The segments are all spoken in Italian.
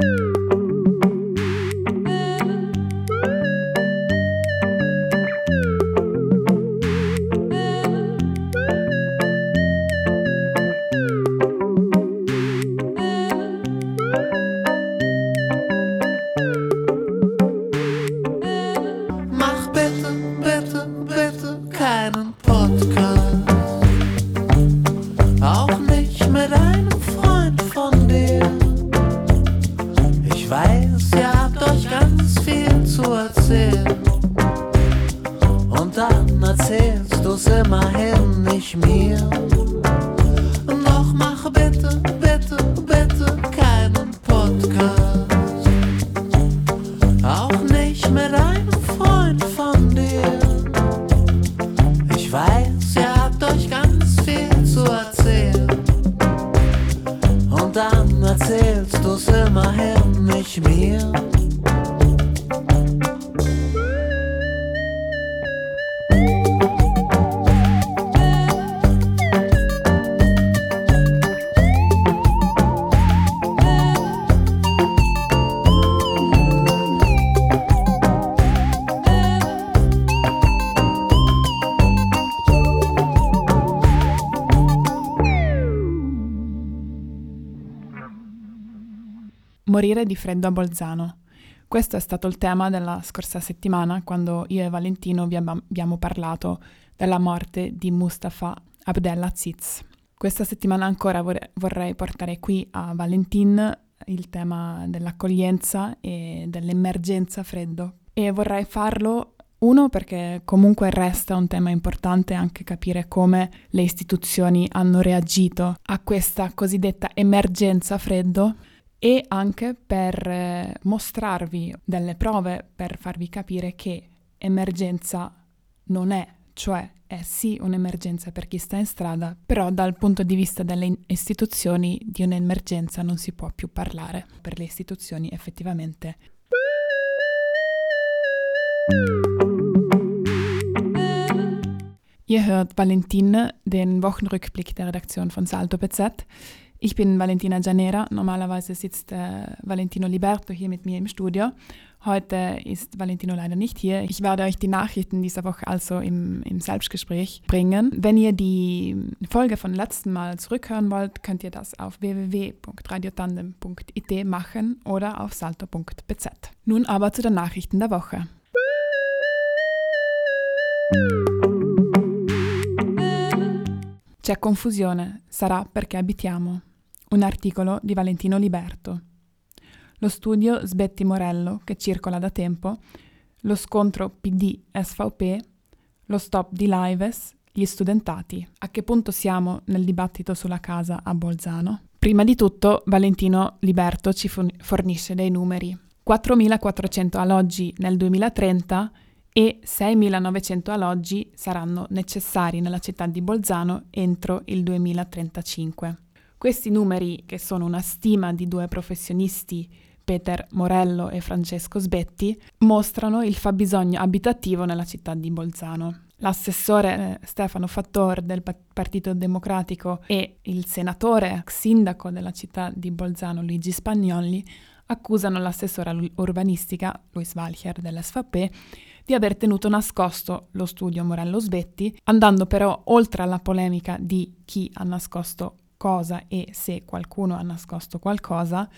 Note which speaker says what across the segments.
Speaker 1: Woo!
Speaker 2: Morire di freddo a Bolzano. Questo è stato il tema della scorsa settimana quando io e Valentino vi abbiamo parlato della morte di Mustafa Abdelaziz. Questa settimana ancora vorrei portare qui a Valentin il tema dell'accoglienza e dell'emergenza freddo e vorrei farlo uno perché comunque resta un tema importante anche capire come le istituzioni hanno reagito a questa cosiddetta emergenza freddo e anche per eh, mostrarvi delle prove per farvi capire che emergenza non è, cioè è sì un'emergenza per chi sta in strada, però dal punto di vista delle istituzioni di un'emergenza non si può più parlare. Per le istituzioni effettivamente Ihr hört Valentin, den Wochenrückblick der Redaktion von Salto PZ. Ich bin Valentina Gianera. Normalerweise sitzt äh, Valentino Liberto hier mit mir im Studio. Heute ist Valentino leider nicht hier. Ich werde euch die Nachrichten dieser Woche also im, im Selbstgespräch bringen. Wenn ihr die Folge von letzten Mal zurückhören wollt, könnt ihr das auf www.radiotandem.it machen oder auf salto.bz. Nun aber zu den Nachrichten der Woche. C'è confusione, sarà perché abitiamo. Un articolo di Valentino Liberto. Lo studio Sbetti Morello, che circola da tempo, lo scontro PD-SVP, lo stop di Lives, gli studentati. A che punto siamo nel dibattito sulla casa a Bolzano? Prima di tutto, Valentino Liberto ci fornisce dei numeri. 4.400 alloggi nel 2030 e 6.900 alloggi saranno necessari nella città di Bolzano entro il 2035. Questi numeri, che sono una stima di due professionisti, Peter Morello e Francesco Sbetti, mostrano il fabbisogno abitativo nella città di Bolzano. L'assessore eh, Stefano Fattor del Pa- Partito Democratico e il senatore sindaco della città di Bolzano Luigi Spagnoli accusano l'assessore urbanistica Luis Walcher dell'SVP di aver tenuto nascosto lo studio Morello Sbetti, andando però oltre alla polemica di chi ha nascosto cosa e se qualcuno ha nascosto qualcosa,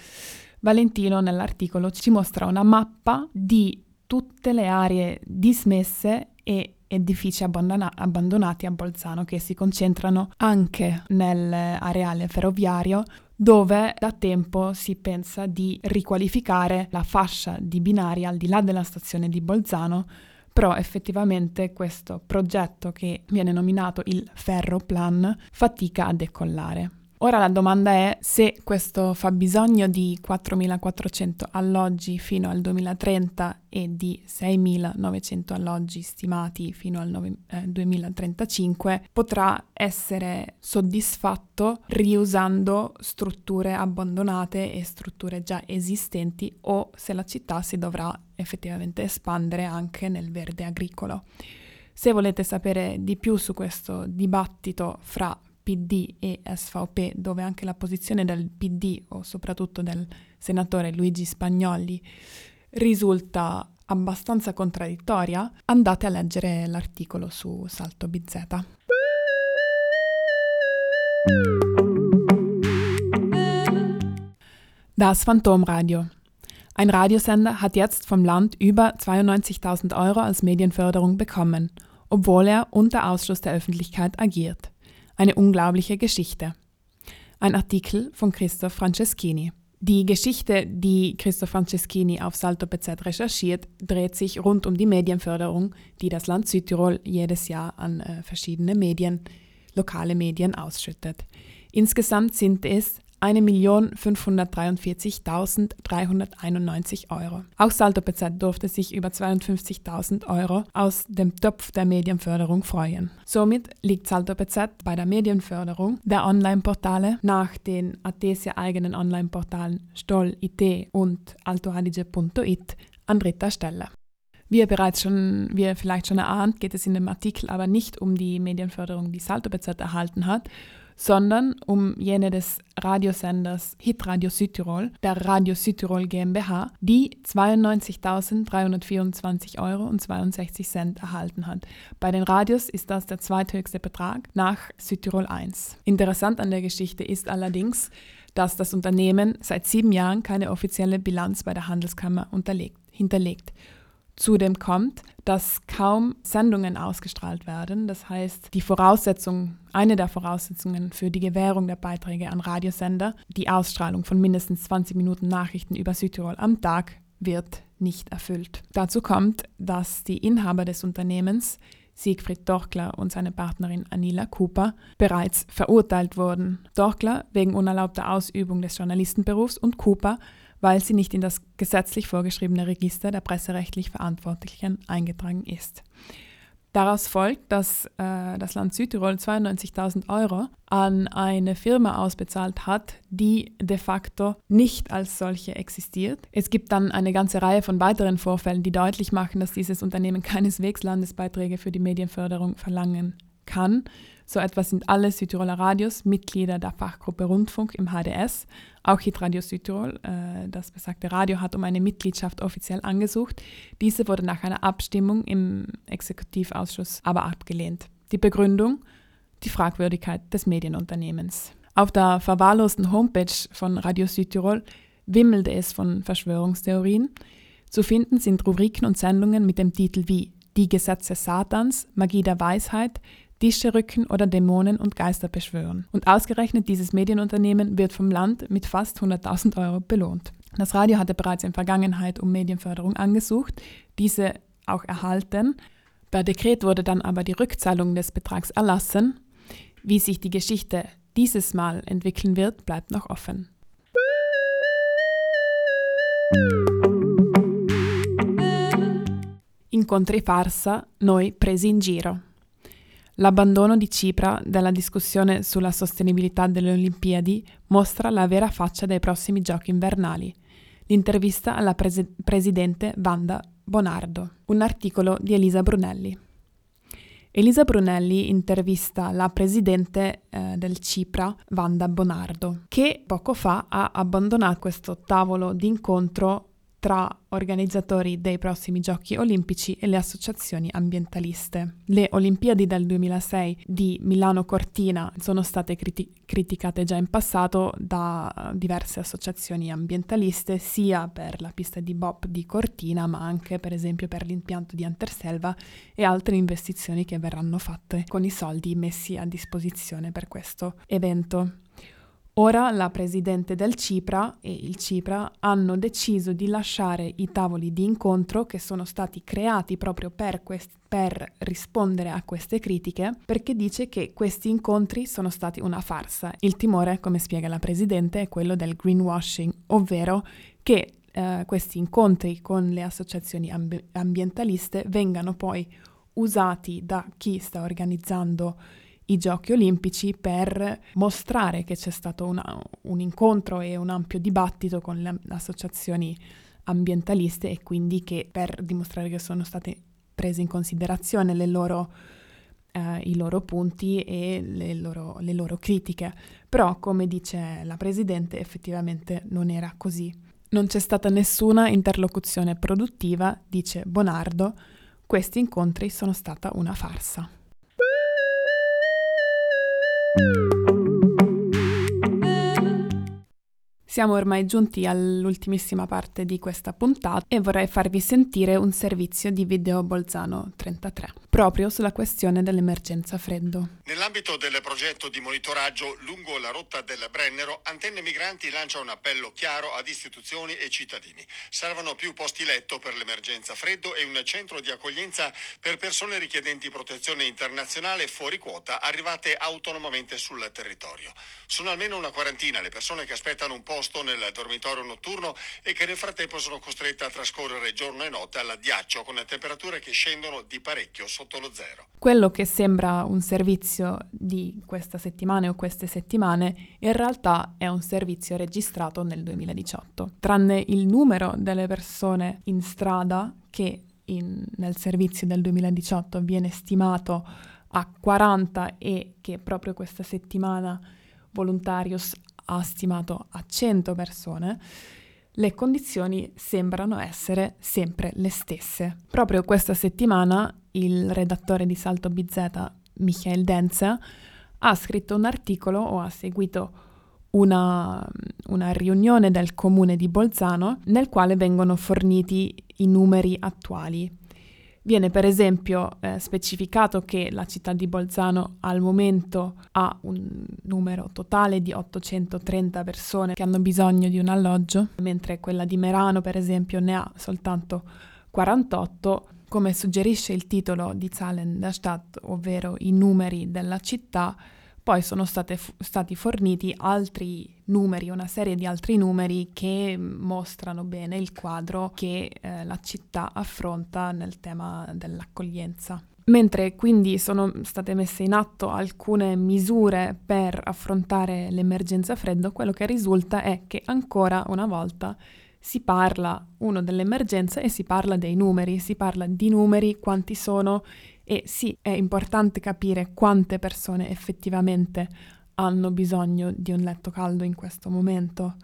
Speaker 2: Valentino nell'articolo ci mostra una mappa di tutte le aree dismesse e edifici abbandona- abbandonati a Bolzano che si concentrano anche nell'areale ferroviario dove da tempo si pensa di riqualificare la fascia di binari al di là della stazione di Bolzano, però effettivamente questo progetto che viene nominato il Ferroplan fatica a decollare. Ora la domanda è se questo fabbisogno di 4.400 alloggi fino al 2030 e di 6.900 alloggi stimati fino al nove- eh, 2035 potrà essere soddisfatto riusando strutture abbandonate e strutture già esistenti o se la città si dovrà effettivamente espandere anche nel verde agricolo. Se volete sapere di più su questo dibattito fra PD e SVP, dove anche la posizione del PD o soprattutto del senatore Luigi Spagnoli risulta abbastanza contraddittoria, andate a leggere l'articolo su Salto BZ. Das Phantomradio. Ein Radiosender hat jetzt vom Land über 92.000 Euro als Medienförderung bekommen, obwohl er unter Ausschluss der Öffentlichkeit agiert. Eine unglaubliche Geschichte. Ein Artikel von Christoph Franceschini. Die Geschichte, die Christoph Franceschini auf Salto BZ recherchiert, dreht sich rund um die Medienförderung, die das Land Südtirol jedes Jahr an äh, verschiedene Medien, lokale Medien ausschüttet. Insgesamt sind es 1.543.391 Euro. Auch Salto BZ durfte sich über 52.000 Euro aus dem Topf der Medienförderung freuen. Somit liegt Salto BZ bei der Medienförderung der Online-Portale nach den Atesia eigenen Online-Portalen Stoll IT und altoadige.it an dritter Stelle. Wie ihr bereits schon, wie ihr vielleicht schon erahnt, geht es in dem Artikel aber nicht um die Medienförderung, die Salto BZ erhalten hat, sondern um jene des Radiosenders Hitradio Südtirol, der Radio Südtirol GmbH, die 92.324 Euro und 62 Cent erhalten hat. Bei den Radios ist das der zweithöchste Betrag nach Südtirol 1. Interessant an der Geschichte ist allerdings, dass das Unternehmen seit sieben Jahren keine offizielle Bilanz bei der Handelskammer hinterlegt. Zudem kommt, dass kaum Sendungen ausgestrahlt werden. Das heißt, die Voraussetzung, eine der Voraussetzungen für die Gewährung der Beiträge an Radiosender, die Ausstrahlung von mindestens 20 Minuten Nachrichten über Südtirol am Tag, wird nicht erfüllt. Dazu kommt, dass die Inhaber des Unternehmens Siegfried Dorkler und seine Partnerin Anila Cooper bereits verurteilt wurden. Dorkler wegen unerlaubter Ausübung des Journalistenberufs und Cooper weil sie nicht in das gesetzlich vorgeschriebene Register der presserechtlich Verantwortlichen eingetragen ist. Daraus folgt, dass äh, das Land Südtirol 92.000 Euro an eine Firma ausbezahlt hat, die de facto nicht als solche existiert. Es gibt dann eine ganze Reihe von weiteren Vorfällen, die deutlich machen, dass dieses Unternehmen keineswegs Landesbeiträge für die Medienförderung verlangen kann. So etwas sind alle Südtiroler Radios Mitglieder der Fachgruppe Rundfunk im HDS. Auch Hitradio Südtirol, äh, das besagte Radio, hat um eine Mitgliedschaft offiziell angesucht. Diese wurde nach einer Abstimmung im Exekutivausschuss aber abgelehnt. Die Begründung? Die Fragwürdigkeit des Medienunternehmens. Auf der verwahrlosten Homepage von Radio Südtirol wimmelte es von Verschwörungstheorien. Zu finden sind Rubriken und Sendungen mit dem Titel wie Die Gesetze Satans, Magie der Weisheit, Tische rücken oder Dämonen und Geister beschwören. Und ausgerechnet dieses Medienunternehmen wird vom Land mit fast 100.000 Euro belohnt. Das Radio hatte bereits in Vergangenheit um Medienförderung angesucht, diese auch erhalten. Per Dekret wurde dann aber die Rückzahlung des Betrags erlassen. Wie sich die Geschichte dieses Mal entwickeln wird, bleibt noch offen. Incontri farsa, noi presi in giro. L'abbandono di Cipra dalla discussione sulla sostenibilità delle Olimpiadi mostra la vera faccia dei prossimi giochi invernali. L'intervista alla prese- presidente Wanda Bonardo. Un articolo di Elisa Brunelli. Elisa Brunelli intervista la presidente eh, del Cipra, Wanda Bonardo, che poco fa ha abbandonato questo tavolo d'incontro tra organizzatori dei prossimi giochi olimpici e le associazioni ambientaliste. Le Olimpiadi del 2006 di Milano Cortina sono state criti- criticate già in passato da diverse associazioni ambientaliste, sia per la pista di Bob di Cortina, ma anche per esempio per l'impianto di Anterselva e altre investizioni che verranno fatte con i soldi messi a disposizione per questo evento. Ora la presidente del Cipra e il Cipra hanno deciso di lasciare i tavoli di incontro che sono stati creati proprio per, quest- per, rispondere a queste critiche perché dice che questi incontri sono stati una farsa. Il timore, come spiega la presidente, è quello del greenwashing, ovvero che eh, questi incontri con le associazioni amb- ambientaliste vengano poi usati da chi sta organizzando i giochi olimpici per mostrare che c'è stato una, un incontro e un ampio dibattito con le associazioni ambientaliste e quindi che per dimostrare che sono state prese in considerazione le loro eh, i loro punti e le loro, le loro critiche. Però, come dice la Presidente, effettivamente non era così. Non c'è stata nessuna interlocuzione produttiva, dice Bonardo. Questi incontri sono stata una farsa. Thank you. Siamo ormai giunti all'ultimissima parte di questa puntata e vorrei farvi sentire un servizio di Video Bolzano 33, proprio sulla questione dell'emergenza freddo.
Speaker 3: Nell'ambito del progetto di monitoraggio lungo la rotta del Brennero, Antenne Migranti lancia un appello chiaro ad istituzioni e cittadini. Servono più posti letto per l'emergenza freddo e un centro di accoglienza per persone richiedenti protezione internazionale fuori quota arrivate autonomamente sul territorio. Sono almeno una quarantina le persone che aspettano un po' posto nel dormitorio notturno e che nel frattempo sono costrette a trascorrere giorno e notte all'addiaccio con temperature che scendono di parecchio sotto lo zero.
Speaker 2: Quello che sembra un servizio di questa settimana o queste settimane in realtà è un servizio registrato nel 2018. Tranne il numero delle persone in strada che in, nel servizio del 2018 viene stimato a 40 e che proprio questa settimana Voluntarius ha stimato a 100 persone, le condizioni sembrano essere sempre le stesse. Proprio questa settimana il redattore di Salto BZ, Michael Denze, ha scritto un articolo o ha seguito una, una, riunione del comune di Bolzano nel quale vengono forniti i numeri attuali Viene per esempio eh, specificato che la città di Bolzano al momento ha un numero totale di 830 persone che hanno bisogno di un alloggio, mentre quella di Merano per esempio ne ha soltanto 48. Come suggerisce il titolo di Zahlen der Stadt, ovvero i numeri della città, poi sono state, stati forniti altri numeri, una serie di altri numeri che mostrano bene il quadro che eh, la città affronta nel tema dell'accoglienza. Mentre quindi sono state messe in atto alcune misure per affrontare l'emergenza freddo, quello che risulta è che ancora una volta si parla, uno, dell'emergenza e si parla dei numeri, si parla di numeri, quanti sono e sì, è importante capire quante persone effettivamente hanno bisogno di un letto caldo in questo momento,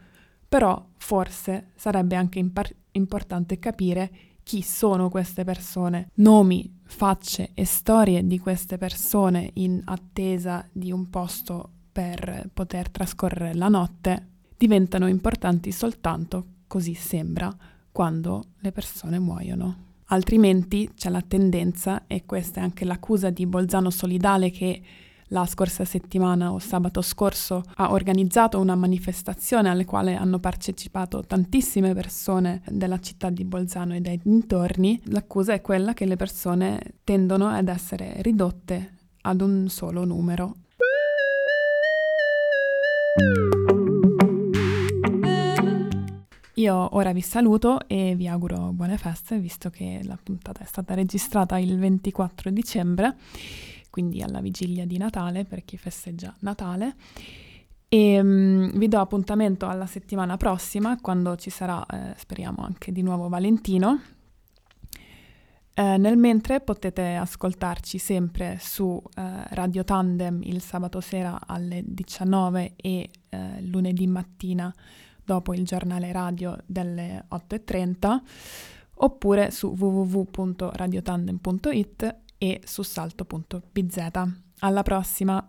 Speaker 2: però forse sarebbe anche impar- importante capire chi sono queste persone, nomi, facce e storie di queste persone in attesa di un posto per poter trascorrere la notte diventano importanti soltanto, così sembra, quando le persone muoiono. Altrimenti c'è la tendenza, e questa è anche l'accusa di Bolzano Solidale che la scorsa settimana o sabato scorso ha organizzato una manifestazione alle quali hanno partecipato tantissime persone della città di Bolzano e dei dintorni. L'accusa è quella che le persone tendono ad essere ridotte ad un solo numero. Io ora vi saluto e vi auguro buone feste, visto che la puntata è stata registrata il 24 dicembre, quindi alla vigilia di Natale per chi festeggia Natale. E um, vi do appuntamento alla settimana prossima, quando ci sarà, eh, speriamo, anche di nuovo Valentino. Eh, nel mentre potete ascoltarci sempre su eh, Radio Tandem il sabato sera alle 19 e eh, lunedì mattina dopo il giornale radio delle 8.30 oppure su www.radiotandem.it e su salto.bz. Alla prossima!